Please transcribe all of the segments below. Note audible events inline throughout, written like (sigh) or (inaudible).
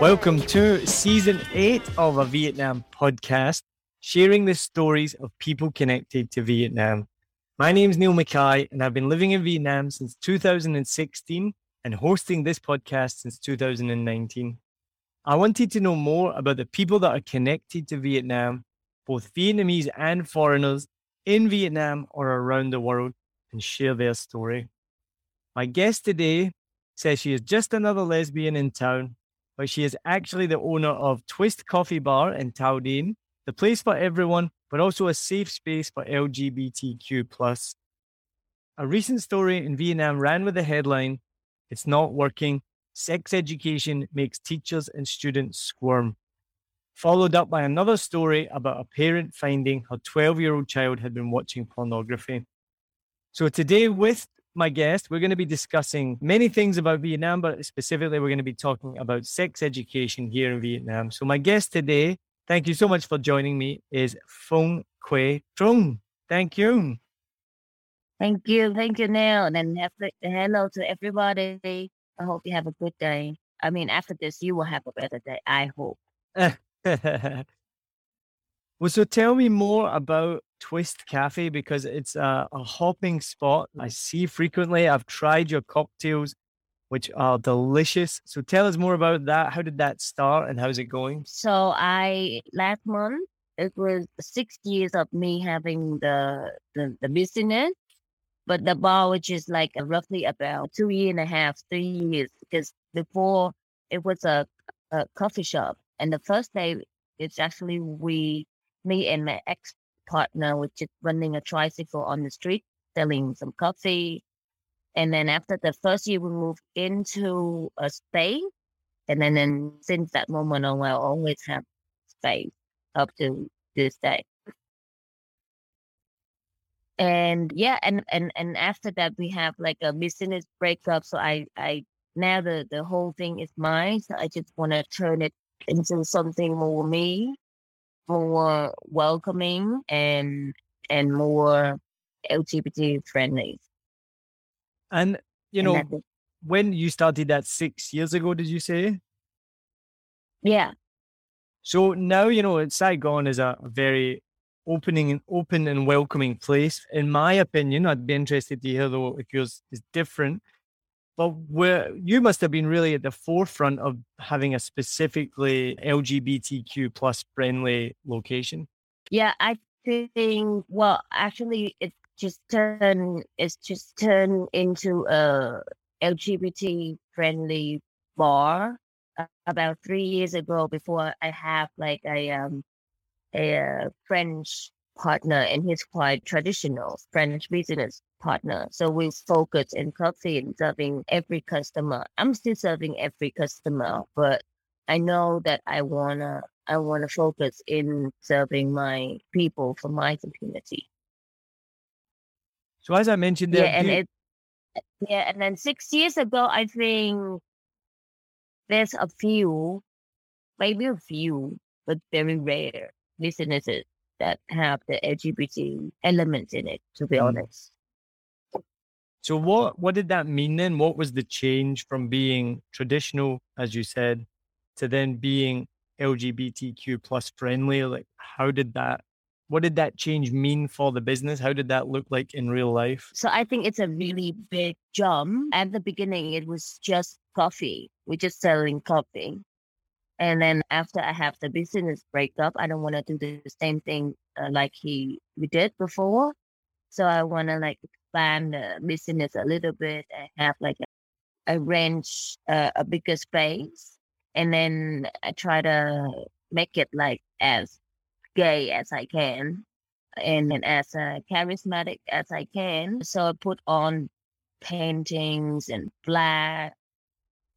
Welcome to season eight of a Vietnam podcast, sharing the stories of people connected to Vietnam. My name is Neil Mackay, and I've been living in Vietnam since 2016 and hosting this podcast since 2019. I wanted to know more about the people that are connected to Vietnam, both Vietnamese and foreigners in Vietnam or around the world, and share their story. My guest today says she is just another lesbian in town but she is actually the owner of Twist Coffee Bar in Thao Dien, the place for everyone, but also a safe space for LGBTQ+. A recent story in Vietnam ran with the headline, It's Not Working, Sex Education Makes Teachers and Students Squirm, followed up by another story about a parent finding her 12-year-old child had been watching pornography. So today with my guest, we're going to be discussing many things about Vietnam, but specifically, we're going to be talking about sex education here in Vietnam. So, my guest today, thank you so much for joining me, is Phong Quế Trung. Thank you. thank you thank you Neil and hello to everybody I hope you have a good day I mean after this you will have a better day I hope (laughs) well, so tell me more about Twist Cafe because it's a, a hopping spot I see frequently. I've tried your cocktails, which are delicious. So, tell us more about that. How did that start and how's it going? so I last month it was six years of me having the the, the business but the bar which is like roughly about two year and a half three years because before it was a, a coffee shop and the first day it's actually we me and my ex partner which just running a tricycle on the street selling some coffee. And then after the first year we moved into a space and then, then since that moment on i always have space up to this day. And yeah and and and after that we have like a business breakup. So i i now the the whole thing is mine. So i just want to turn it into something more me more welcoming and and more lgbt friendly And, you know, it. when you started that six years ago, did you say? yeah So now you know Saigon is a very opening and open and welcoming place. In my opinion, I'd be interested to hear though if yours is different. But where you must have been really at the forefront of having a specifically LGBTQ plus friendly location. Yeah, I think well actually it just turned it's just turned into a LGBT friendly bar uh, about three years ago before I have like a um a uh, French partner and he's quite traditional French business partner. So we focus in coffee and serving every customer. I'm still serving every customer, but I know that I wanna I wanna focus in serving my people for my community. So as I mentioned, there, yeah, and you- it yeah, and then six years ago, I think there's a few, maybe a few, but very rare businesses that have the LGBT element in it. To be Mm. honest, So what what did that mean then? What was the change from being traditional, as you said, to then being LGBTQ plus friendly? Like how did that what did that change mean for the business? How did that look like in real life? so I think it's a really big jump. At the beginning, it was just coffee. We're just selling coffee. And then after I have the business breakup, I don't want to do the same thing uh, like he we did before. So I want to like expand the business a little bit and have like a, arrange uh, a bigger space, and then I try to make it like as gay as I can, and then as uh, charismatic as I can. So I put on paintings and flags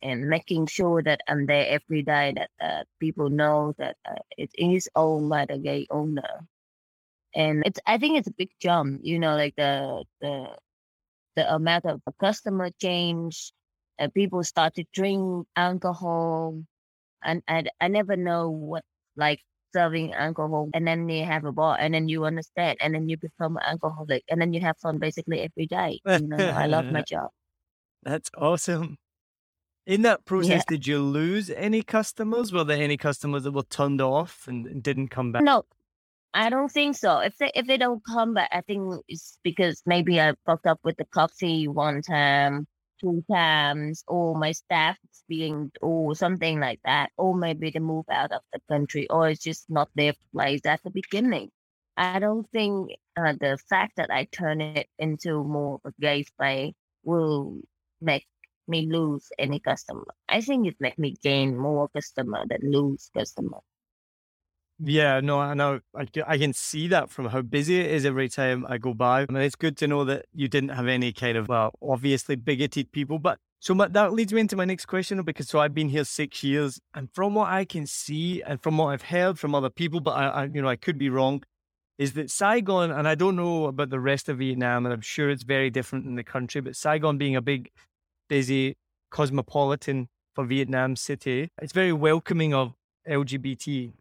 and making sure that I'm there every day, that uh, people know that uh, it is owned by the gay owner. And it's, I think it's a big jump, you know, like the, the, the amount of the customer change, uh, people start to drink alcohol. And I, I never know what, like, serving alcohol and then you have a bar and then you understand and then you become an alcoholic and then you have fun basically every day. You know, I love my (laughs) job. That's awesome. In that process, did you lose any customers? Were there any customers that were turned off and, and didn't come back? No, I don't think so. If they if they don't come back, I think it's because maybe I fucked up with the coffee one time, two times, or my staff being or something like that, or maybe they move out of the country, or it's just not their place at the beginning. I don't think uh, the fact that I turn it into more of a gay play will make me lose any customer. I think it make me gain more customer than lose customer. Yeah, no, I know. I, I can see that from how busy it is every time I go by. I mean, it's good to know that you didn't have any kind of, well, obviously bigoted people. But so my, that leads me into my next question because so I've been here six years, and from what I can see and from what I've heard from other people, but I, I you know, I could be wrong, is that Saigon, and I don't know about the rest of Vietnam, and I'm sure it's very different in the country, but Saigon being a big, busy, cosmopolitan for Vietnam city, it's very welcoming of LGBTQ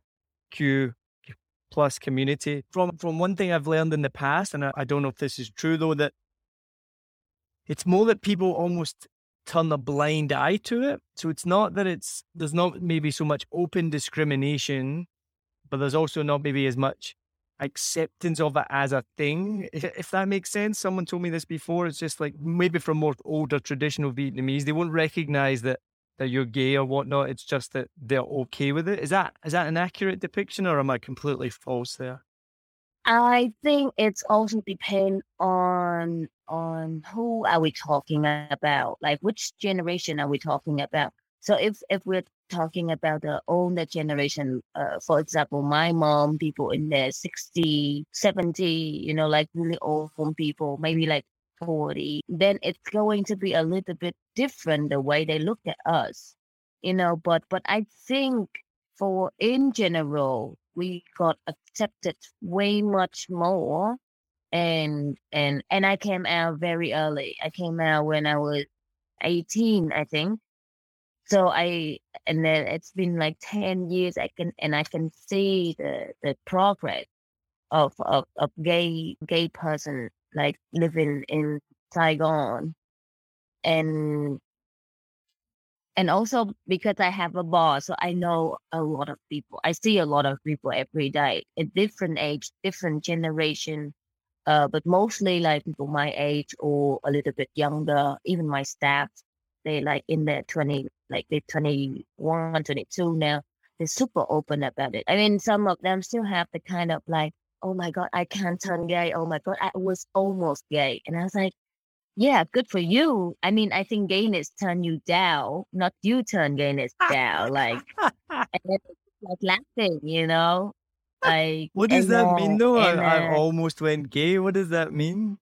plus community. From from one thing I've learned in the past, and I, I don't know if this is true though, that it's more that people almost turn a blind eye to it. So it's not that it's there's not maybe so much open discrimination, but there's also not maybe as much acceptance of it as a thing. If, that makes sense. Someone told me this before. It's just like maybe from more older traditional Vietnamese, they won't recognize that that you're gay or whatnot. It's just that they're okay with it. Is that is that an accurate depiction, or am I completely false there? I think it's also depend on on who are we talking about, like which generation are we talking about. So if if we're talking about the older generation, uh, for example, my mom, people in their 60, 70, you know, like really old people, maybe like 40, then it's going to be a little bit different the way they look at us, you know. But but I think for in general, we got accepted way much more and and and I came out very early. I came out when I was 18, I think. So I and then it's been like 10 years I can and I can see the the progress of of, of gay gay person like living in Saigon and and also because I have a bar, so I know a lot of people. I see a lot of people every day at different age, different generation, uh, but mostly like people my age or a little bit younger. Even my staff, they like in their twenty, like they 21, 22 now. They're super open about it. I mean, some of them still have the kind of like, oh my god, I can't turn gay. Oh my god, I was almost gay, and I was like, yeah, good for you. I mean, I think gayness turn you down, not you turn gayness down. Like, (laughs) like laughing, you know? Like, what does that mean though? I, I, almost went gay. What does that mean?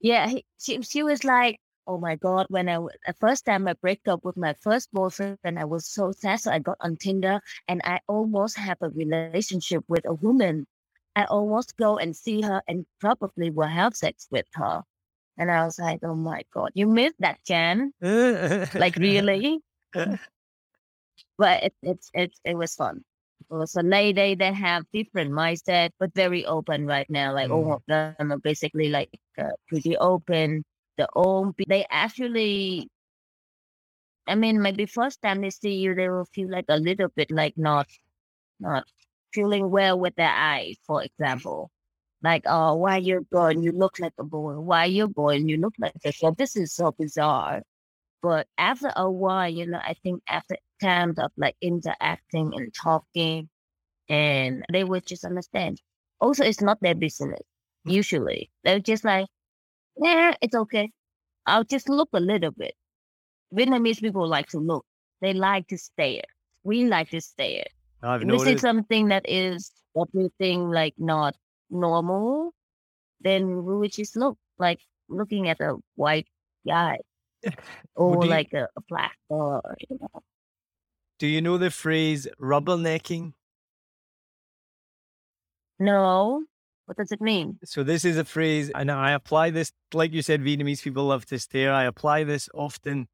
Yeah, he, she, she was like, oh my God, when I, the first time I break up with my first boyfriend, and I was so sad. So I got on Tinder and I almost have a relationship with a woman. I almost go and see her and probably will have sex with her. And I was like, oh my God, you missed that chance. like, really? but it, it, it, it was fun. So they, they, they have different mindset, but very open right now. Like, mm. all of them are basically like uh, pretty open. The own, they actually, I mean, maybe first time they see you, they will feel like a little bit like not, not feeling well with their eyes, for example like, oh, why you're born, you look like a boy. Why you're born, you look like a girl. This is so bizarre. But after a while, you know, I think after times of like interacting and talking, and they would just understand. Also, it's not their business. Usually, they're just like, yeah, it's okay. I'll just look a little bit. Vietnamese people like to look. They like to stare. We like to stare. I've we see something that is what we think like not normal, then we would just look like looking at a white guy or you, like a, a black dog. You know? Do you know the phrase rubbernecking? No. What does it mean? So this is a phrase, and I apply this, like you said, Vietnamese people love to stare. I apply this often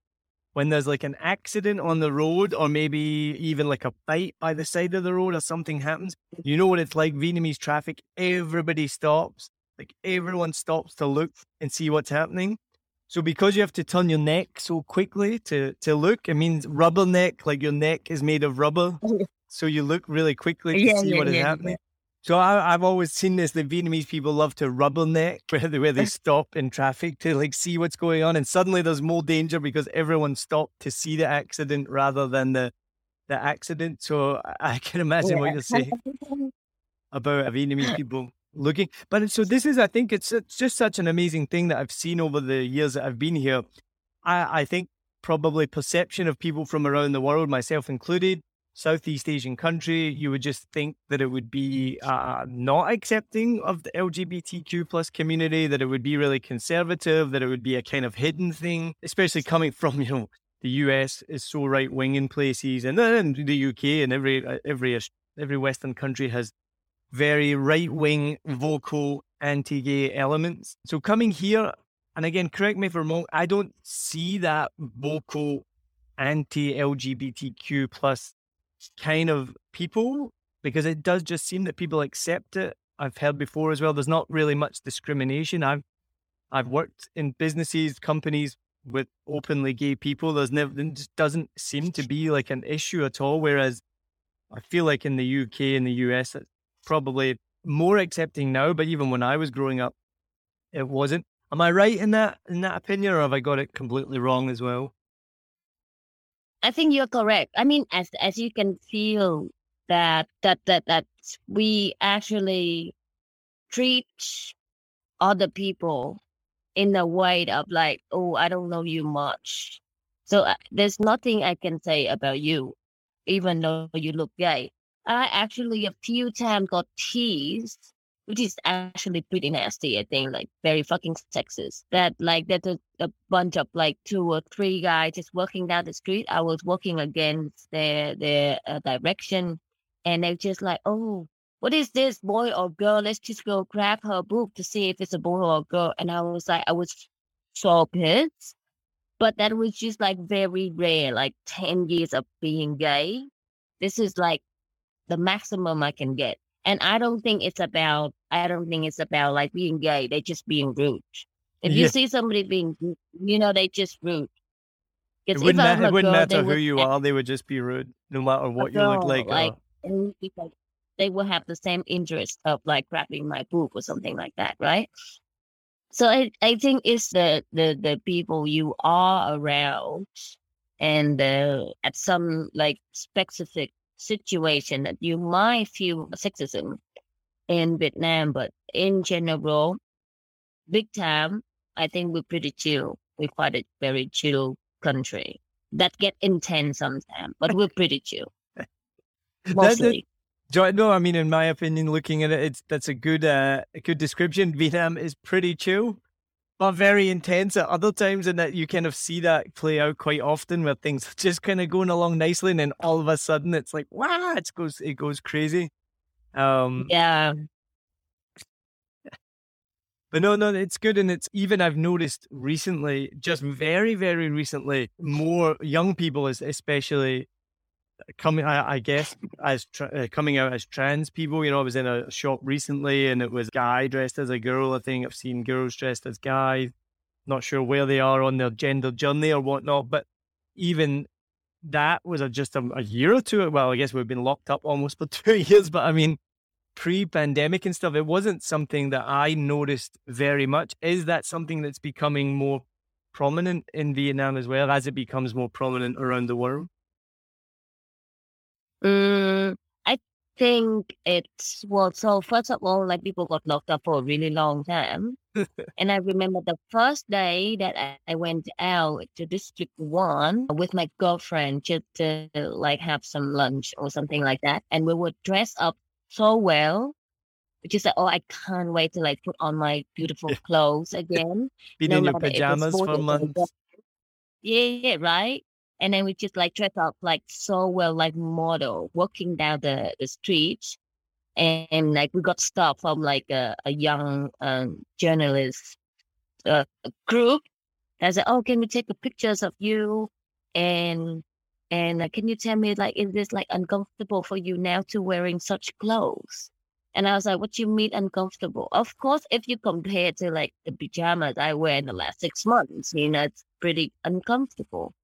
when there's like an accident on the road or maybe even like a fight by the side of the road or something happens, you know what it's like Vietnamese traffic, everybody stops. Like everyone stops to look and see what's happening. So because you have to turn your neck so quickly to to look, it means rubber neck, like your neck is made of rubber. (laughs) So you look really quickly to yeah, see yeah, what is yeah, happening. So I, have always seen this. The Vietnamese people love to rubberneck, (laughs) where they, where they (laughs) stop in traffic to like see what's going on, and suddenly there's more danger because everyone stopped to see the accident rather than the the accident. So I can (laughs) imagine yeah. what you're saying about Vietnamese people looking. But so this is, I think, it's, it's just such an amazing thing that I've seen over the years that I've been here. I, I think probably perception of people from around the world, myself included, Southeast Asian country, you would just think that it would be uh, not accepting of the LGBTQ plus community, that it would be really conservative, that it would be a kind of hidden thing, especially coming (laughs) from, you know, the US is so right wing in places, and then the UK and every uh, every every Western country has very right wing, vocal, anti gay elements. So coming here, and again, correct me if I'm wrong, I don't see that vocal anti LGBTQ plus kind of people because it does just seem that people accept it. I've heard before as well. There's not really much discrimination. I've I've worked in businesses, companies with openly gay people. There's never just doesn't seem to be like an issue at all. Whereas I feel like in the UK and the US, it's probably more accepting now. But even when I was growing up, it wasn't. Am I right in that in that opinion, or have I got it completely wrong as well? I think you're correct. I mean, as as you can feel that that that that we actually treat other people in a way of like, oh, I don't know you much, so uh, there's nothing I can say about you, even though you look gay. I actually a few times got teased which is actually pretty nasty, I think, like very fucking sexist. That like there's a, a, bunch of like two or three guys just walking down the street. I was walking against their their uh, direction, and they're just like, "Oh, what is this, boy or girl? Let's just go grab her boob to see if it's a boy or a girl." And I was like, I was so pissed, but that was just like very rare. Like ten years of being gay, this is like the maximum I can get. And I don't think it's about I don't think it's about like being gay. They're just being rude. If you see somebody being, you know, they just rude. It wouldn't, ma- it wouldn't girl, matter who you are; they would just be rude, no matter what you look like. Like, or... they will have the same interest of like grabbing my boob or something like that, right? So I, I think it's the, the, the people you are around and uh, at some like specific situation that you might feel sexism in Vietnam, but in general, big time, I think we're pretty chill. We're quite a very chill country that get intense sometimes, but we're pretty chill. (laughs) Mostly. No, I mean, in my opinion, looking at it, it's that's a good uh, a good description. Vietnam is pretty chill, but very intense at other times, and that you kind of see that play out quite often, where things are (laughs) just kind of going along nicely, and then all of a sudden it's like, wow, it goes it goes crazy. Um, yeah. But no, no, it's good. And it's even I've noticed recently, just very, very recently, more young people, especially coming, I, I guess, as tra- uh, coming out as trans people. You know, I was in a shop recently and it was guy dressed as a girl. I think I've seen girls dressed as guys. Not sure where they are on their gender journey or whatnot, but even that was a, just a, a year or two. Well, I guess we've been locked up almost for (laughs) two years, but I mean, pre-pandemic and stuff, it wasn't something that I noticed very much. Is that something that's becoming more prominent in Vietnam as well as it becomes more prominent around the world? Mm, I think it's well. So first of all, like people got locked up for a really long time, (laughs) and I remember the first day that I, I went out to District One with my girlfriend just to like have some lunch or something like that, and we were dressed up so well. Which is like, oh, I can't wait to like put on my beautiful clothes (laughs) again. Be no in your pajamas for months. Yeah, yeah, right. And then we just like dress up like so well, like model, walking down the, the streets. And, and like we got stopped from like a, a young um, journalist uh, group. I said, oh, can we take pictures of you? And and uh, can you tell me, like, is this like uncomfortable for you now to wearing such clothes? And I was like, what you mean uncomfortable? Of course, if you compare to like the pajamas I wear in the last six months, you know, it's pretty uncomfortable.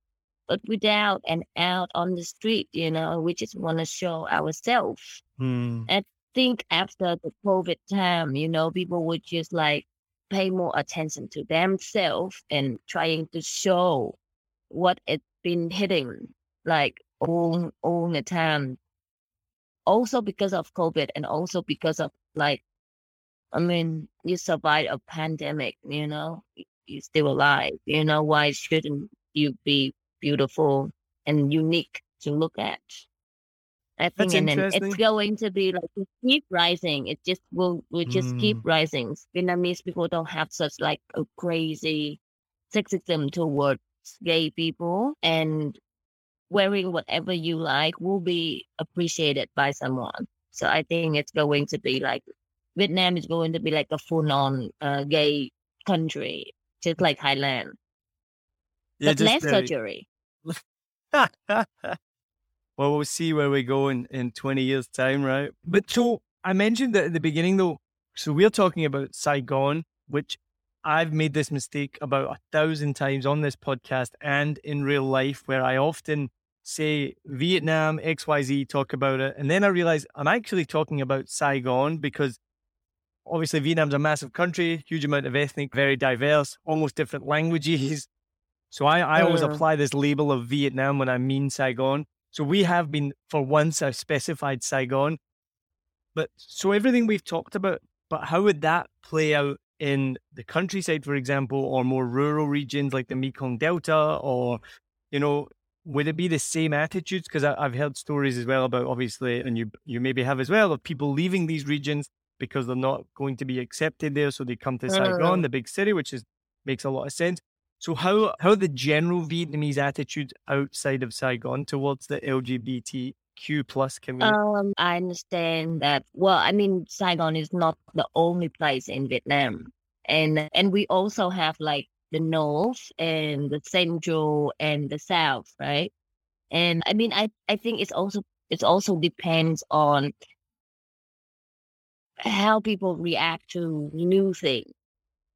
But without and out on the street, you know, we just want to show ourselves. Hmm. I think after the COVID time, you know, people would just like pay more attention to themselves and trying to show what it's been hitting like all all the time. Also because of COVID and also because of like I mean, you survived a pandemic, you know, you're still alive. You know, why shouldn't you be beautiful and unique to look at? I think, That's and then it's going to be like keep rising. It just will will just mm. keep rising. Vietnamese people don't have such like a crazy sexism towards gay people, and wearing whatever you like will be appreciated by someone. So I think it's going to be like Vietnam is going to be like a full on uh, gay country, just like Thailand. Yeah, but less very... surgery. (laughs) well, we'll see where we go in, in 20 years' time, right? But so I mentioned that at the beginning, though. So we're talking about Saigon, which I've made this mistake about a thousand times on this podcast and in real life, where I often say Vietnam, XYZ, talk about it. And then I realize I'm actually talking about Saigon because obviously Vietnam's a massive country, huge amount of ethnic, very diverse, almost different languages. So I, I always uh-huh. apply this label of Vietnam when I mean Saigon. So we have been, for once, I've specified Saigon. But so everything we've talked about, but how would that play out in the countryside, for example, or more rural regions like the Mekong Delta, or, you know, would it be the same attitudes? Because I've heard stories as well about obviously, and you you maybe have as well of people leaving these regions because they're not going to be accepted there, so they come to uh-huh. Saigon, the big city, which is makes a lot of sense. So how how the general Vietnamese attitude outside of Saigon towards the LGBTQ plus community? Um, I understand that. Well, I mean, Saigon is not the only place in Vietnam, and and we also have like the north and the central and the south, right? And I mean, I, I think it's also, it also depends on how people react to new things.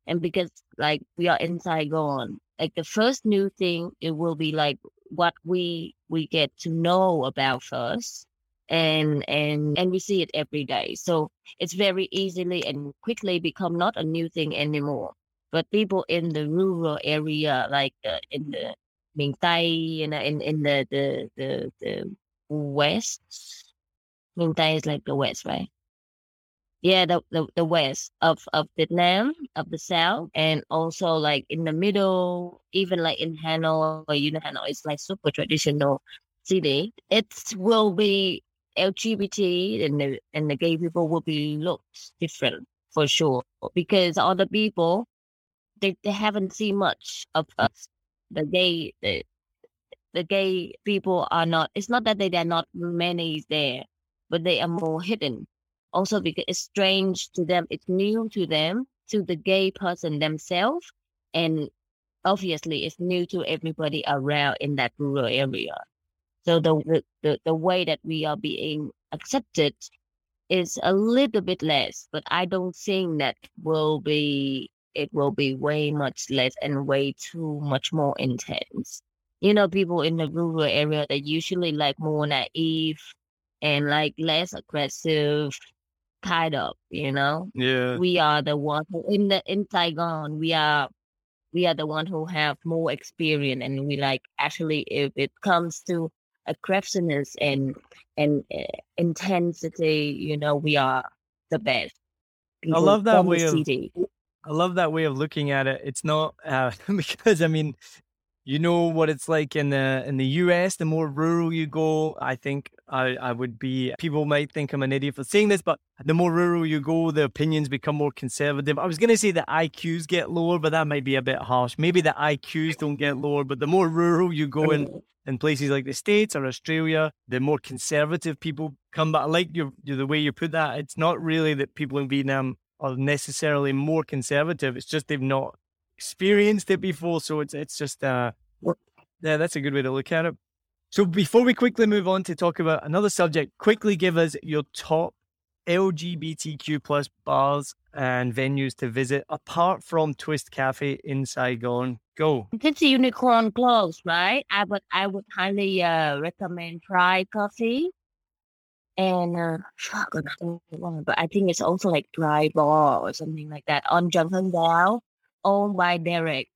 And because like we are in Saigon, like the first new thing, it will be like what we we get to know about first and and and we see it every day. So it's very easily and quickly become not a new thing anymore. But people in the rural area like uh, in the Miền Tây in, in in the the the, the west Miền Tây is like the west right yeah the, the the west of of Vietnam of the south and also like in the middle even like in Hanoi you know Hanoi is like super traditional city. It will be LGBT and the and the gay people will be looked different for sure because other people they, they haven't seen much of us. The gay the, the gay people are not it's not that they are not many there but they are more hidden also because it's strange to them it's new to them to the gay person themselves and obviously it's new to everybody around in that rural area so the, the, the way that we are being accepted is a little bit less, but I don't think that will be it will be way much less and way too much more intense. You know, people in the rural area they usually like more naive and like less aggressive kind up, you know. Yeah. We are the one who in the in Saigon we are we are the one who have more experience and we like actually if it comes to aggressiveness and and uh, intensity, you know, we are the best. I love that way of. I love that way of looking at it. It's not uh, (laughs) because I mean, you know what it's like in the in the US. The more rural you go, I think I, I would be. People might think I'm an idiot for saying this, but the more rural you go, the opinions become more conservative. I was going to say the IQs get lower, but that might be a bit harsh. Maybe the IQs don't get lower, but the more rural you go in mm. in places like the States or Australia, the more conservative people come back. I like your, the way you put that. It's not really that people in Vietnam are necessarily more conservative. It's just they've not experienced it before. So it's it's just uh yeah, that's a good way to look at it. So before we quickly move on to talk about another subject, quickly give us your top LGBTQ plus bars and venues to visit apart from Twist Cafe in Saigon. Go. It's unicorn close, right? I would I would highly uh, recommend try coffee. And uh, but I think it's also like dry bar or something like that on Junction Dao, owned by Derek,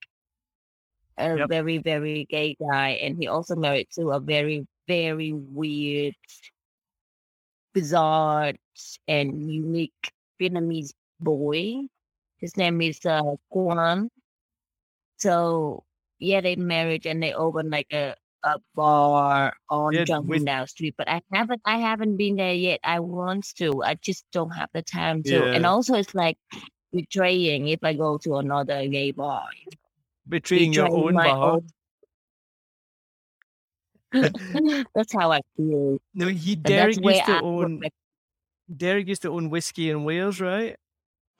a yep. very very gay guy, and he also married to a very very weird, bizarre, and unique Vietnamese boy. His name is uh, Quan so yeah, they married and they opened like a, a bar on yeah, Street, but I haven't I haven't been there yet. I want to. I just don't have the time to. Yeah. And also it's like betraying if I go to another gay bar. Betraying, betraying your own bar. Own... (laughs) that's how I feel. No, he Derek used to I own Derek used to own Whiskey and Wares, right?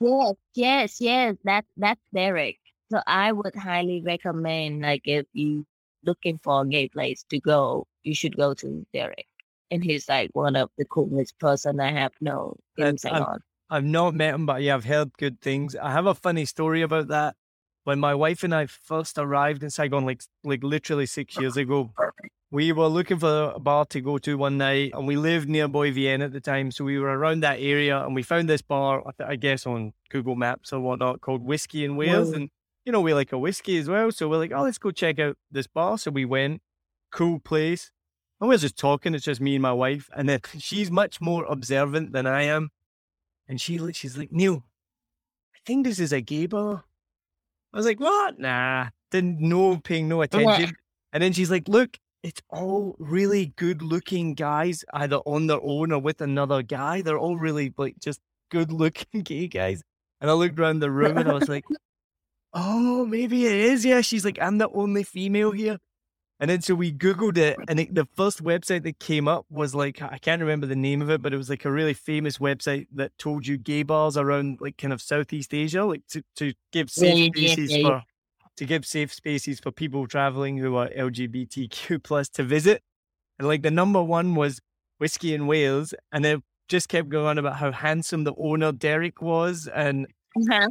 Yes, yes, yes. That that's Derek. So I would highly recommend, like, if you looking for a gay place to go, you should go to Derek. And he's like one of the coolest person I have known in um, Saigon. I've, not met him, but yeah, I've heard good things. I have a funny story about that. When my wife and I first arrived in Saigon, like like literally six years ago, we were looking for a bar to go to one night, and we lived near Bui Vien at the time, so we were around that area, and we found this bar, I guess on Google Maps or whatnot, called Whiskey and Wares, Whoa. and you know, we like a whiskey as well. So we're like, oh, let's go check out this bar. So we went, cool place. And we're just talking. It's just me and my wife. And then (laughs) she's much more observant than I am. And she, she's like, Neil, I think this is a gay bar. I was like, what? Nah, didn't know, paying no attention. And then she's like, look, it's all really good looking guys, either on their own or with another guy. They're all really like just good looking (laughs) gay guys. And I looked around the room and I was like, (laughs) oh, maybe it is. Yeah. She's like, I'm the only female here. And then so we Googled it, and it, the first website that came up was like, I can't remember the name of it, but it was like a really famous website that told you gay bars around like kind of Southeast Asia, like to, to give safe spaces for to give safe spaces for people traveling who are LGBTQ plus to visit. And like the number one was Whiskey and Wares, and then just kept going on about how handsome the owner Derek was, and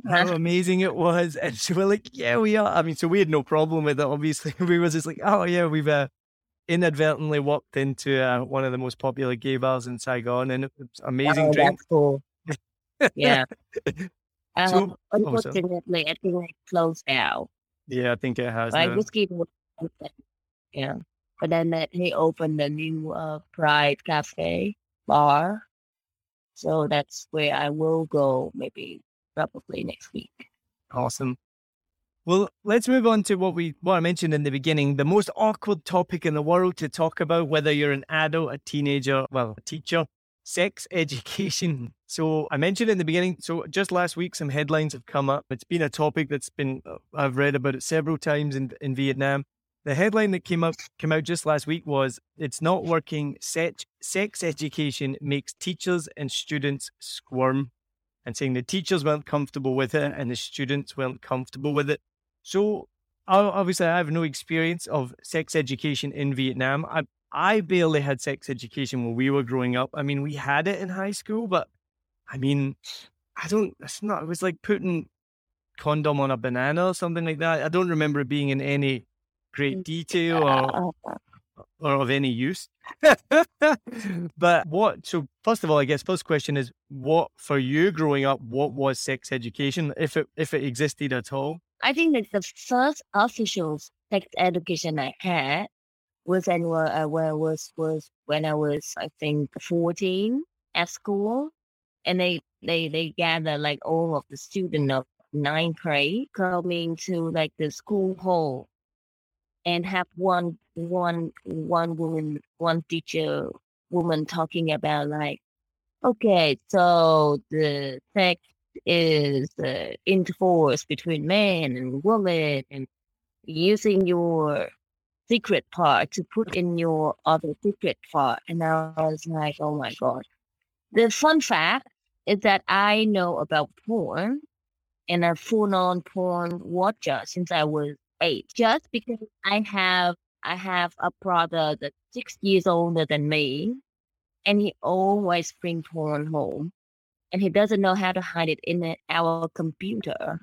how amazing it was. And so we're like, yeah, we are. I mean, so we had no problem with it. Obviously, (laughs) we were just like, oh yeah, we've uh, inadvertently walked into uh, one of the most popular gay bars in Saigon, and it was amazing oh, drink. Cool. yeah. Um, (laughs) so, unfortunately, oh, I think it closed down. Yeah, I think it has. I Like whiskey, yeah. But then that he opened a new uh, Pride Cafe bar, so that's where I will go. Maybe probably next week. Awesome. Well, let's move on to what we what I mentioned in the beginning, the most awkward topic in the world to talk about, whether you're an adult, a teenager, well, a teacher, sex (laughs) education. So I mentioned in the beginning, so just last week some headlines have come up. It's been a topic that's been uh, I've read about it several times in, in Vietnam. The headline that came up came out just last week was it's not working sex sex education makes teachers and students squirm and saying the teachers weren't comfortable with it and the students weren't comfortable with it. So obviously, I have no experience of sex education in Vietnam. I I barely had sex education when we were growing up. I mean, we had it in high school, but I mean, I don't. It's not. It was like putting condom on a banana or something like that. I don't remember it being in any great mm. detail or or of any use. (laughs) but what? So first of all, I guess first question is, what for you growing up? What was sex education, if it if it existed at all? I think that the first official sex education I had was when, uh, when was was when I was I think fourteen at school, and they they they gather like all of the students of ninth grade coming to like the school hall, and have one one one woman one teacher woman talking about like okay so the sex is uh, intercourse between man and woman and using your secret part to put in your other secret part. And I was like, oh my God. The fun fact is that I know about porn and a full on porn watcher since I was eight. Just because I have I have a brother that's six years older than me and he always brings porn home and he doesn't know how to hide it in our computer.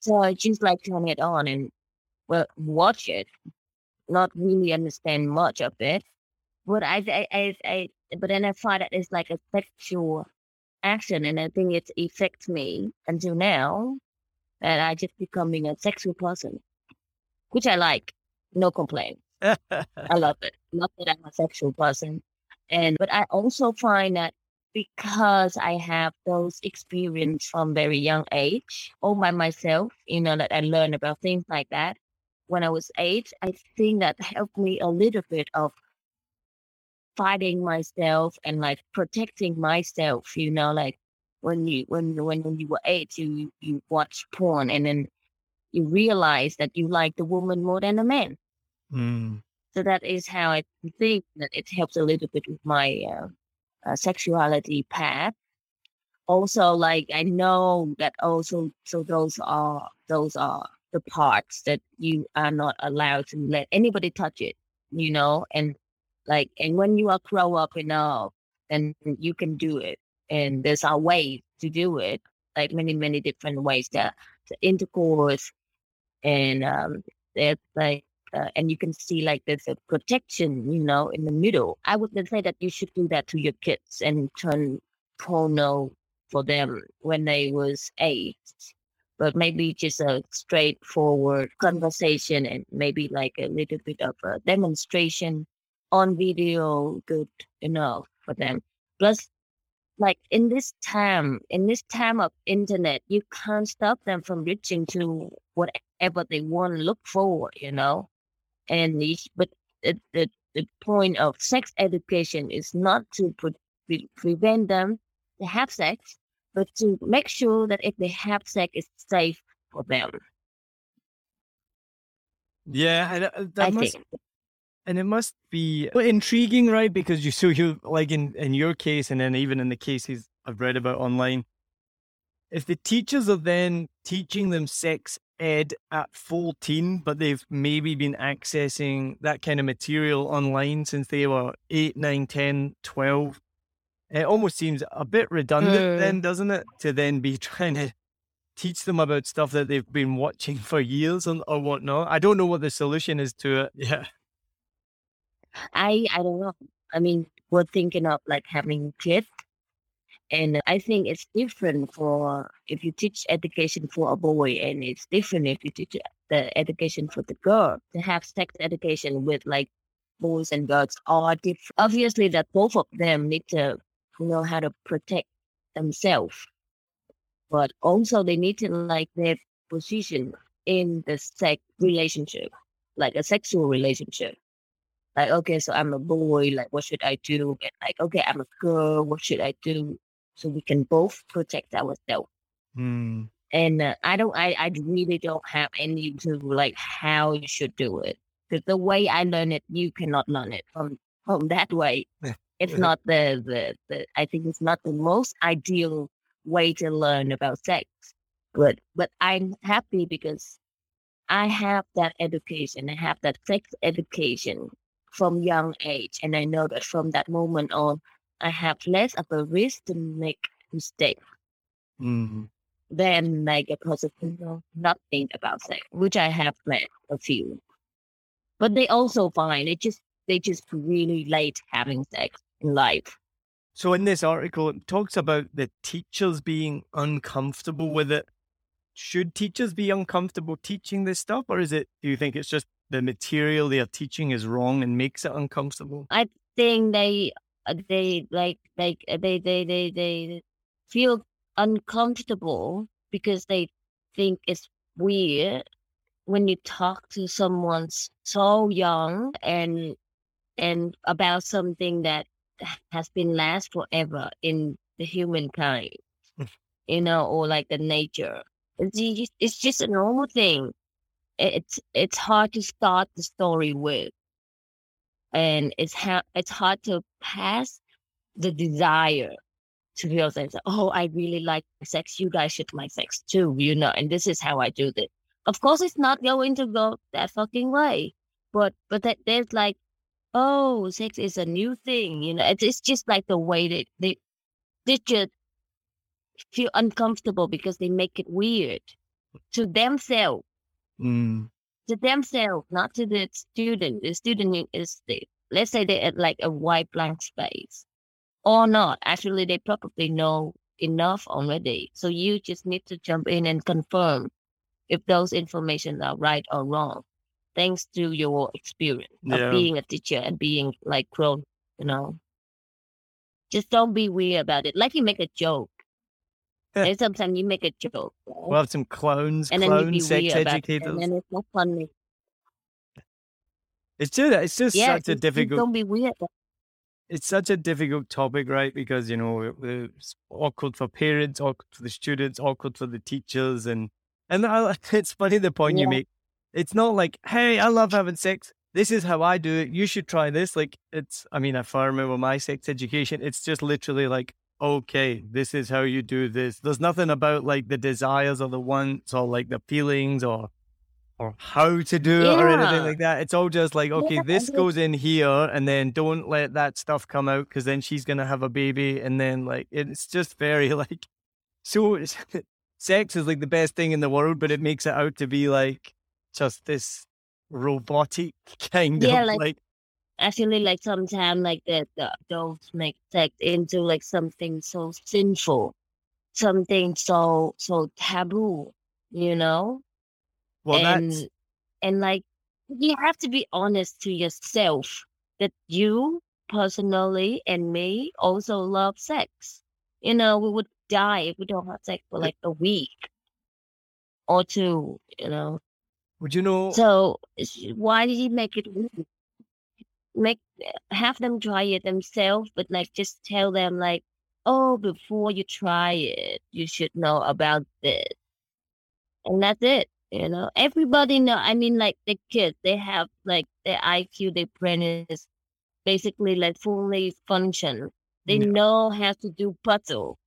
So I just like turn it on and well watch it, not really understand much of it. But I, I, I, but then I find that it's like a sexual action, and I think it affects me until now. and I just becoming a sexual person, which I like. No complaint. I (laughs) love it. Not that I'm a sexual person, and but I also find that because I have those experience from very young age, all by myself, you know, that I learned about things like that when I was eight, I think that helped me a little bit of fighting myself and like protecting myself, you know, like when you when when when you were eight you you watch porn and then you realize that you like the woman more than the man. Mm. So that is how I think that it helps a little bit with my uh, uh, sexuality path. Also, like I know that also, so those are those are the parts that you are not allowed to let anybody touch it. You know, and like, and when you are grow up enough, then you can do it. And there's a way to do it, like many many different ways to, to intercourse, and um, there's like uh, and you can see like there's a protection, you know, in the middle. I would say that you should do that to your kids and turn porno for them when they was eight. But maybe just a straightforward conversation and maybe like a little bit of a demonstration on video good enough for them. Plus, like in this time, in this time of internet, you can't stop them from reaching to whatever they want to look for, you know? and niche, but the, the, the point of sex education is not to pre- prevent them to have sex, but to make sure that if they have sex, it's safe for them. Yeah, uh, that I must, think. And it must be intriguing, right? Because you so you like in in your case, and then even in the cases I've read about online, if the teachers are then teaching them sex ed at 14, but they've maybe been accessing that kind of material online since they were 8, 9, 10, 12. It almost seems a bit redundant mm. then, doesn't it? To then be (laughs) trying to teach them about stuff that they've been watching for years and, or whatnot. I don't know what the solution is to it. (laughs) Yeah. I I don't know. I mean, we're thinking of like having kids, and I think it's different for if you teach education for a boy, and it's different if you teach the education for the girl. To have sex education with like boys and girls are different. Obviously, that both of them need to know how to protect themselves, but also they need to like their position in the sex relationship, like a sexual relationship like okay so i'm a boy like what should i do? And like okay i'm a girl what should i do? So we can both protect ourselves. Mm. and uh, i don't I, I really don't have any to like how you should do it. Because the way i learn it you cannot learn it from from that way. It's not the, the the i think it's not the most ideal way to learn about sex. But but i'm happy because i have that education i have that sex education from young age. And I know that from that moment on, I have less of a risk to make mistakes Mm. than like a person who knows nothing about sex, which I have met a few. But they also find it just they just really late having sex in life. So in this article, it talks about the teachers being uncomfortable with it. Should teachers be uncomfortable teaching this stuff, or is it? Do you think it's just the material they are teaching is wrong and makes it uncomfortable? I think they uh, they like like uh, they they they they feel uncomfortable because they think it's weird when you talk to someone so young and and about something that has been last forever in the humankind (laughs) you know or like the nature it's just, it's just a normal thing it's it's hard to start the story with and it's ha- it's hard to pass the desire to feel things like, oh, I really like sex. You guys should like sex too, you know. And this is how I do this. Of course, it's not going to go that fucking way, but but that there's like, oh, sex is a new thing, you know. It's it's just like the way that they they just feel uncomfortable because they make it weird to themselves Mm. to themselves, not to the student. The student is the let's say they're at like a white blank space or not. Actually, they probably know enough already. So you just need to jump in and confirm if those information are right or wrong, thanks to your experience Yeah. of being a teacher and being like grown, you know. Just don't be weird about it. Like you make a joke. Yeah. and sometimes you make a joke. right? We'll have some clones, and then you clown be sex about it, and then it's not funny. It's just it's just Yeah, such a just- just difficult don't be weird. it's such a difficult topic, right? Because you know it- it's awkward for parents, awkward for the students, awkward for the teachers, and and I, (laughs) it's funny the point you make. It's not like, hey, I love having sex. This is how I do it. You should try this. Like it's, I mean, if I remember my sex education, it's just literally like, okay, this is how you do this. There's nothing about like the desires or the wants or like the feelings or or how to do it or anything like that. It's all just like, okay, Yeah, this goes in here, and then don't let that stuff come out because then she's gonna have a baby, and then like it's just very (laughs) like so. (laughs) Sex is like the best thing in the world, but it makes it out to be like just this robotic (laughs) kind Yeah, of like- like actually like sometimes like that the adults make sex into like something so sinful something so so taboo you know well, and that's and like you have to be honest to yourself that you personally and me also love sex you know we would die if we don't have sex for like a week or two you know would you know? so why did he make it? Make eh, have them try it themselves, but like just tell them like, oh, before you try it, you should know about this, and that's it. You know, everybody know. I mean, like the kids, they have like their IQ, their brain is basically like fully function. They Yeah. know how to do puzzle.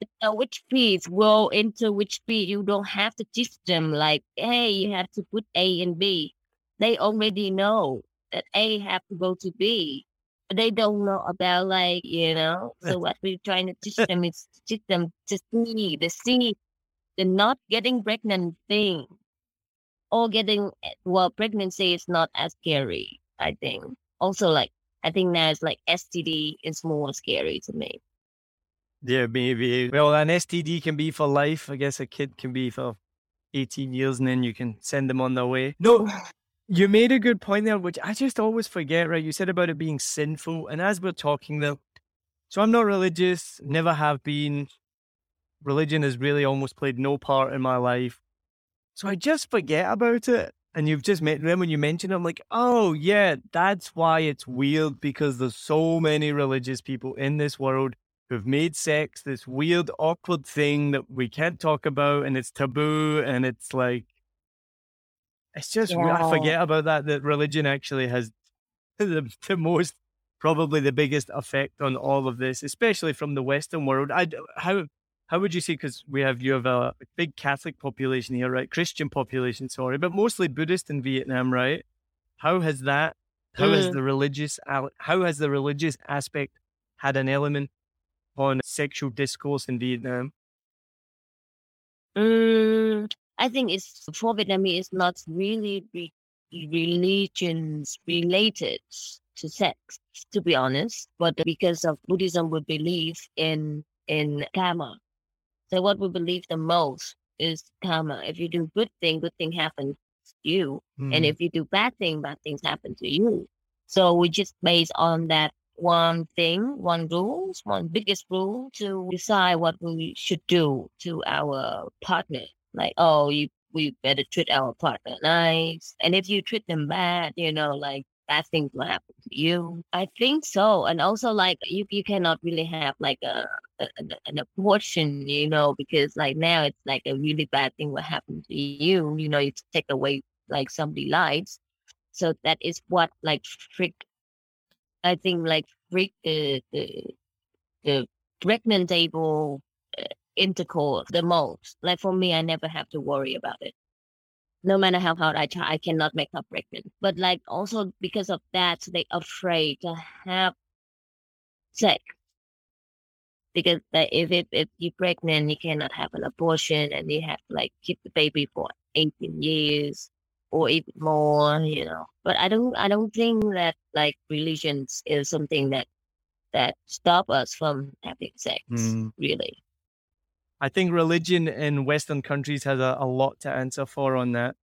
They know which piece roll into which piece. You don't have to teach them like, hey, you have to put A and B. They already know that A have to go to B. But they don't know about like, you know. So what we're trying to teach them is teach them to see the C the not getting pregnant thing or getting eh, well pregnancy is not as scary i think also like i think now it's like std is more scary to me yeah maybe well an std can be for life i guess a kid can be for 18 years and then you can send them on their way no you made a good point there which i just always forget right you said about it being sinful and as we're talking there so i'm not religious never have been religion has really almost played no part in my life. So I just forget about it. And you've just met them when you mentioned it, I'm like, oh yeah, that's why it's weird because there's so many religious people in this world who've made sex this weird, awkward thing that we can't talk about and it's taboo and it's like it's just yeah. I forget about that that religion actually has (laughs) the, the most probably the biggest effect on all of this, especially from the Western world. I how how would you say because we have you have a big Catholic population here, right? Christian population, sorry, but mostly Buddhist in Vietnam, right? How has that? How mm. has the religious how has the religious aspect had an element on sexual discourse in Vietnam? Mm, I think it's for Vietnamese. It's not really re- religions related to sex, to be honest. But because of Buddhism, we believe in in karma, so what we believe the most is karma. If you do good thing, good thing happens to you. Mm-hmm. And if you do bad thing, bad things happen to you. So we just based on that one thing, one rules, one biggest rule to decide what we should do to our partner. Like, oh, you we better treat our partner nice. And if you treat them bad, you know, like bad things will happen to you. I think so. And also like you you cannot really have like a, a, an abortion, you know, because like now it's like a really bad thing will happen to you. You know, you take away like somebody lives. So that is what like freak I think like freak the the the pregnant table intercourse the most. Like for me, I never have to worry about it no matter how hard I try, I cannot make her pregnant. But like also because of that, they afraid to have sex. Because if it, if you're pregnant, you cannot have an abortion and you have to like keep the baby for 18 years or even more, you know. But I don't I don't think that like religions is something that that stop us from having sex, mm. really. I think religion in Western countries has a, a lot to answer for on that.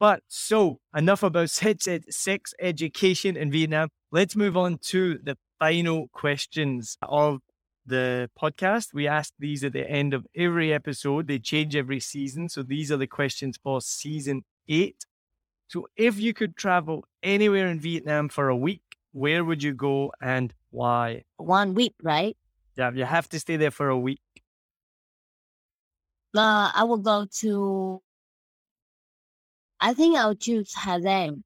But so enough about (laughs) sex, ed- sex education in Vietnam. Let's move on to the final questions of the podcast. We ask these at the end of every episode. They change every season. So these are the questions for season eight. So if you could travel anywhere in Vietnam for a week, where would you go and why? One week, right? Yeah, you have to stay there for a week. Uh, I would go to. I think I'll choose Ha Giang.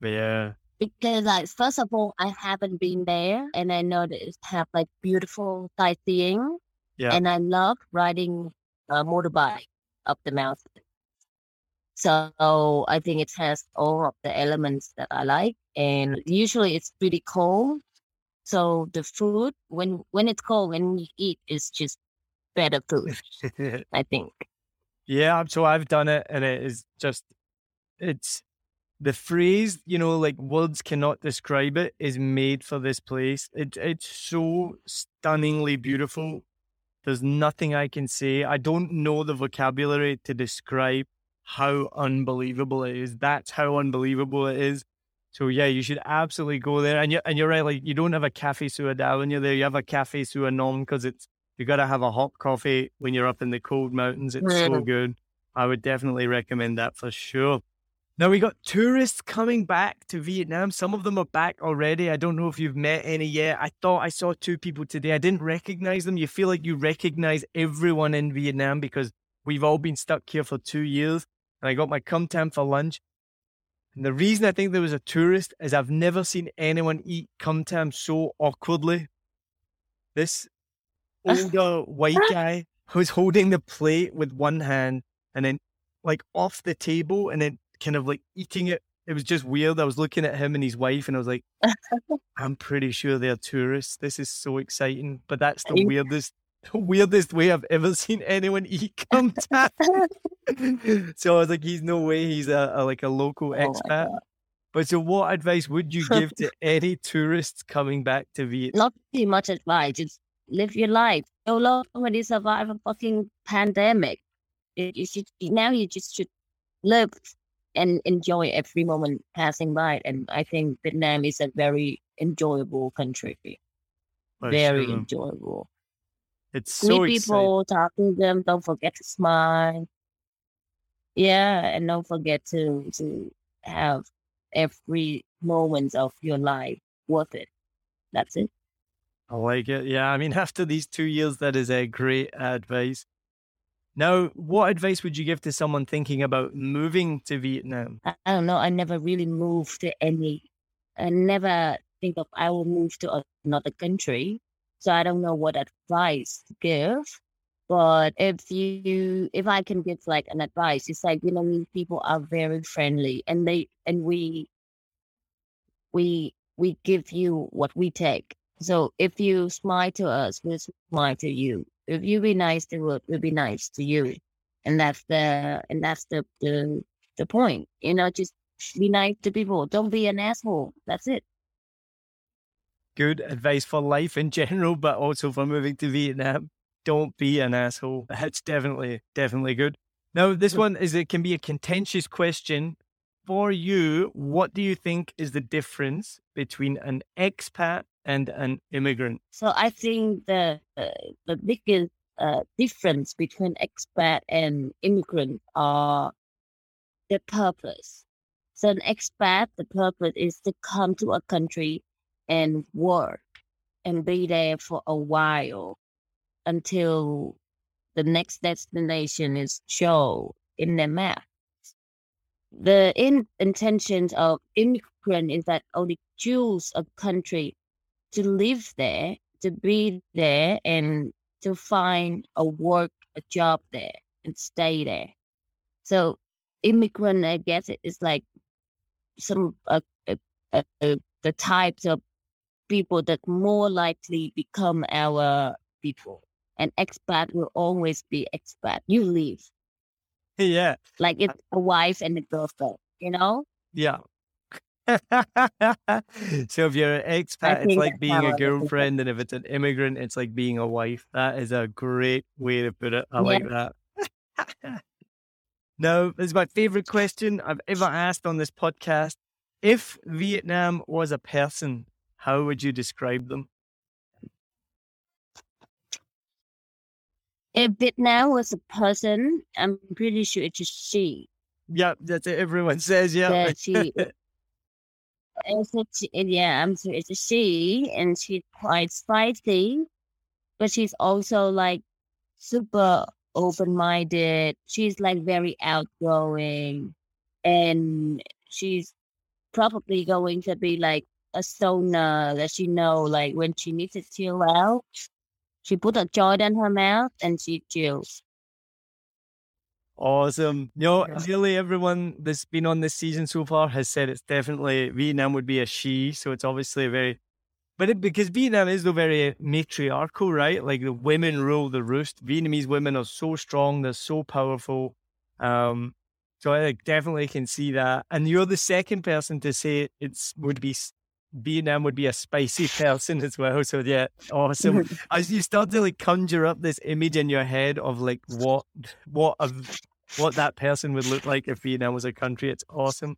Yeah. Because like first of all, I haven't been there, and I know that it have like beautiful sightseeing. Yeah. And I love riding a motorbike up the mountain. So I think it has all of the elements that I like, and usually it's pretty cold. So the food, when when it's cold, when you eat, is just better food. (laughs) I think. Yeah, um, so I've done it, and it is just it's the phrase, you know, like words cannot describe it, is made for this place. It it's so stunningly beautiful. There's nothing I can say. I don't know the vocabulary to describe how unbelievable it is. That's how unbelievable it is. So yeah, you should absolutely go there. And you and you're right, like you don't have a cafe Sua Da when you're there. You have a cafe Sua Nong because it's you got to have a hot coffee when you're up in the cold mountains. It's so good. I would definitely recommend that for sure. Now we got tourists coming back to Vietnam. Some of them are back already. I don't know if you've met any yet. I thought I saw two people today. I didn't recognize them. You feel like you recognize everyone in Vietnam because we've all been stuck here for two years. And I got my com tam for lunch. And the reason I think there was a tourist is I've never seen anyone eat com tam so awkwardly. This older white guy who's holding the plate with one hand and then like off the table and then kind of like eating it. It was just weird. I was looking at him and his wife and I was like, (laughs) I'm pretty sure they're tourists. This is so exciting. But that's the (laughs) weirdest weirdest way I've ever (laughs) seen anyone eat com tam. so I was like, he's no way he's a, a like a local Oh expat. But so, what advice would you give to any tourists coming back to Vietnam? Not too much advice. Just live your life. So long when you survive a fucking pandemic, you, you should now you just should live and enjoy every moment passing by. And I think Vietnam is a very enjoyable country. Very sure. enjoyable. It's so Meet people, talk to them. Don't forget to smile. Yeah, and don't forget to to have every moment of your life worth it. That's it. I like it. Yeah, I mean, (laughs) after these two years, that is a great advice. Now, what advice would you give to someone thinking about moving to Vietnam? I, I don't know. I never really moved to any. I never think of I will move to another country. So I don't know what advice to give. But if you, if I can give like an advice, it's like you know, people are very friendly, and they and we, we we give you what we take. So if you smile to us, we'll smile to you. If you be nice to us, we'll be nice to you. And that's the and that's the the the point. You know, just be nice to people. Don't be an asshole. That's it. Good advice for life in (laughs) general, but also for moving to Vietnam. Don't be an asshole. (laughs) That's definitely, definitely good. Now, this one is it can be a contentious question. For you, what do you think is the difference between an expat and an immigrant? So I think the uh, the biggest uh, difference between expat and immigrant are the purpose. So an expat, the purpose is to come to a country and work and be there for a while until the next destination is shown in their map. The in- intentions of immigrant is that only choose a country to live there, to be there, and to find a work, a job there, and stay there. So, immigrant, I guess, is like some uh, uh, uh, the types of people that more likely become our people. And expat will always be expat. You leave yeah, like it's a wife and a girlfriend. You know, yeah. (laughs) so if you're an expat, it's like being a look at it. girlfriend, and if it's an immigrant, it's like being a wife. That is a great way to put it. I like that. (laughs) now, this is my favorite question I've ever asked on this podcast. If Vietnam was a person, how would you describe them? If Vietnam was a person, I'm pretty sure it's a she. Yeah, that's it. Everyone says, yeah. that she (laughs) it's a, yeah, I'm sure it's a she, and she's quite spicy, but she's also like super open-minded. She's like very outgoing, and she's probably going to be like a stoner that she know like when she needs to chill out. She put a joint in her mouth and she chills. Awesome. No, Yeah. nearly everyone that's been on this season so far has said it's definitely Vietnam would be a she. So it's obviously a very, but it, because Vietnam is though very matriarchal, right? Like the women rule the roost. Vietnamese women are so strong, they're so powerful. Um, so I definitely can see that. And you're the second person to say it's would be Vietnam would be a spicy (laughs) person as well. So yeah, awesome. (laughs) As you start to like conjure up this image in your head of like what what a what that person would look like if Vietnam was a country. It's awesome.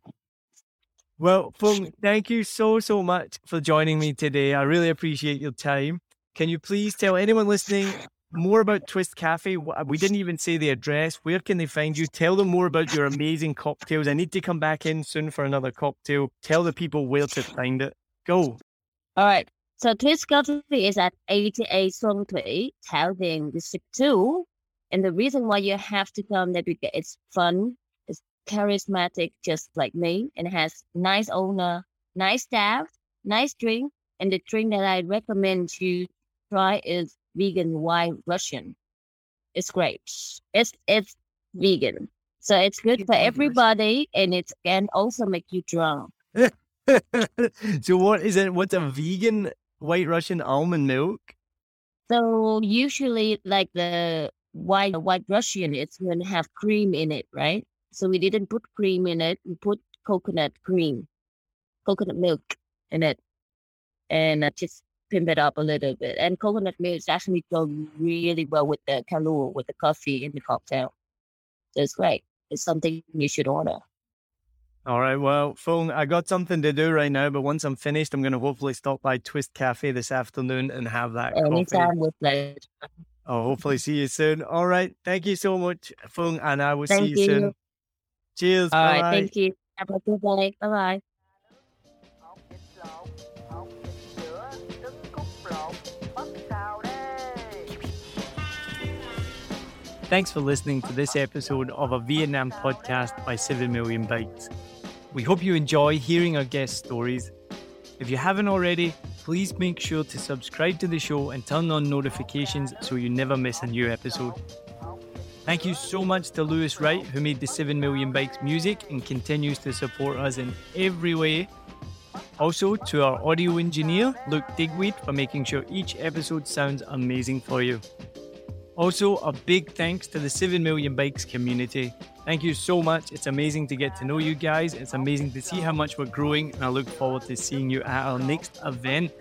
Well, Phuong, thank you so, so much for joining me today. I really appreciate your time. Can you please tell anyone listening more about Twist Cafe? Uh, we didn't even say the address. Where can they find you? Tell them more about your amazing cocktails. I need to come back in soon for another cocktail. Tell the people where to find it. Go. All right. So Twist Coffee is at 88 Xuân Thủy, Thảo Điền District 2. And the reason why you have to come there because it's fun, it's charismatic, just like me, and has nice owner, nice staff, nice drink. And the drink that I recommend you try is vegan white Russian. It's great. It's it's vegan. So it's good for everybody and it can also make you drunk. (laughs) so what is it? What's a vegan white Russian almond milk? So usually, like the white white Russian, it's going to have cream in it, right? So we didn't put cream in it. We put coconut cream, coconut milk in it, and uh, just pimp it up a little bit. And coconut milk actually go really well with the Kahlua, with the coffee in the cocktail. So it's great. It's something you should order. All right. Well, Phuong, I got something to do right now, but once I'm finished, I'm going to hopefully stop by Twist Cafe this afternoon and have that Anytime coffee. with pleasure. Oh, hopefully see you soon. All right. Thank you so much, Phuong, and I will Thank see you, you. soon. Cheers. All right. Bye-bye. Thank you. Have a good day. Bye bye. hột vịt lộn hột vịt sữa trứng cút lộn mất xào đây Thanks for listening to this episode of a Vietnam podcast by 7 Million Bikes. We hope you enjoy hearing our guest stories. If you haven't already, please make sure to subscribe to the show and turn on notifications so you never miss a new episode. Thank you so much to Lewis Wright, who made the 7 Million Bikes music and continues to support us in every way. Also, to our audio engineer, Luke Digweed, for making sure each episode sounds amazing for you. Also, a big thanks to the 7 Million Bikes community. Thank you so much. It's amazing to get to know you guys. It's amazing to see how much we're growing, and I look forward to seeing you at our next event.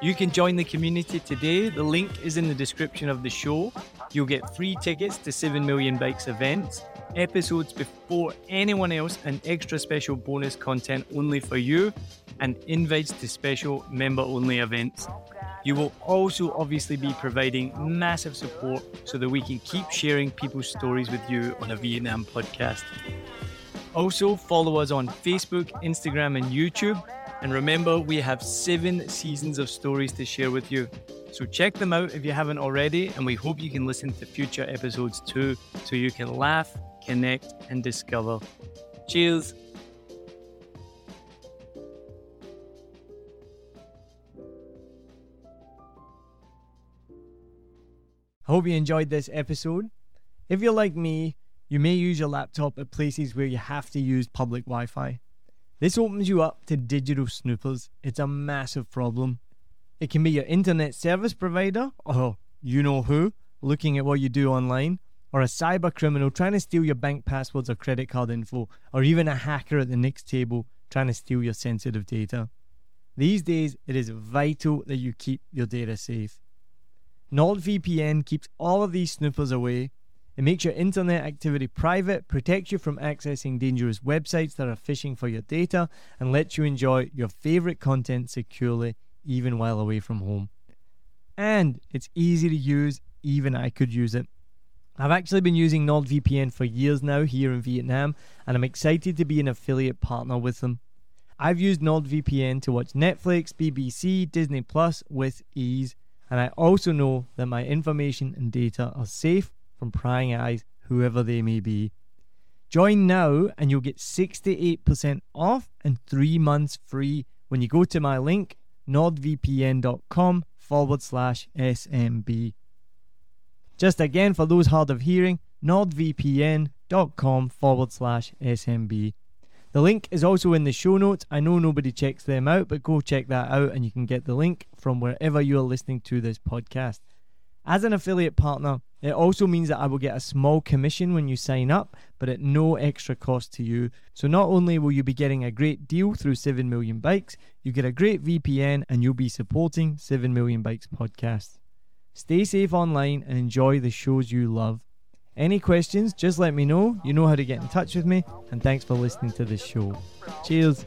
You can join the community today. The link is in the description of the show. You'll get free tickets to 7 Million Bikes events, episodes before anyone else, and extra special bonus content only for you, and invites to special member only events. You will also obviously be providing massive support so that we can keep sharing people's stories with you on a Vietnam podcast. Also, follow us on Facebook, Instagram, and YouTube. And remember, we have seven seasons of stories to share with you. So check them out if you haven't already, and we hope you can listen to future episodes too, so you can laugh, connect, and discover. Cheers! I hope you enjoyed this episode. If you're like me, you may use your laptop at places where you have to use public Wi Fi. This opens you up to digital snoopers. It's a massive problem. It can be your internet service provider, or you know who, looking at what you do online, or a cyber criminal trying to steal your bank passwords or credit card info, or even a hacker at the next table trying to steal your sensitive data. These days, it is vital that you keep your data safe. NordVPN keeps all of these snoopers away. It makes your internet activity private, protects you from accessing dangerous websites that are phishing for your data, and lets you enjoy your favorite content securely even while away from home. And it's easy to use, even I could use it. I've actually been using NordVPN for years now here in Vietnam, and I'm excited to be an affiliate partner with them. I've used NordVPN to watch Netflix, BBC, Disney Plus with ease, and I also know that my information and data are safe from prying eyes, whoever they may be. Join now, and you'll get 68% off and three months free when you go to my link, nordvpn.com forward slash SMB. Just again, for those hard of hearing, nordvpn.com forward slash SMB. The link is also in the show notes. I know nobody checks them out, but go check that out and you can get the link from wherever you're listening to this podcast. As an affiliate partner, it also means that I will get a small commission when you sign up, but at no extra cost to you. So not only will you be getting a great deal through 7 Million Bikes, you get a great VPN and you'll be supporting 7 Million Bikes podcast. Stay safe online and enjoy the shows you love. Any questions, just let me know. You know how to get in touch with me. And thanks for listening to this show. Cheers.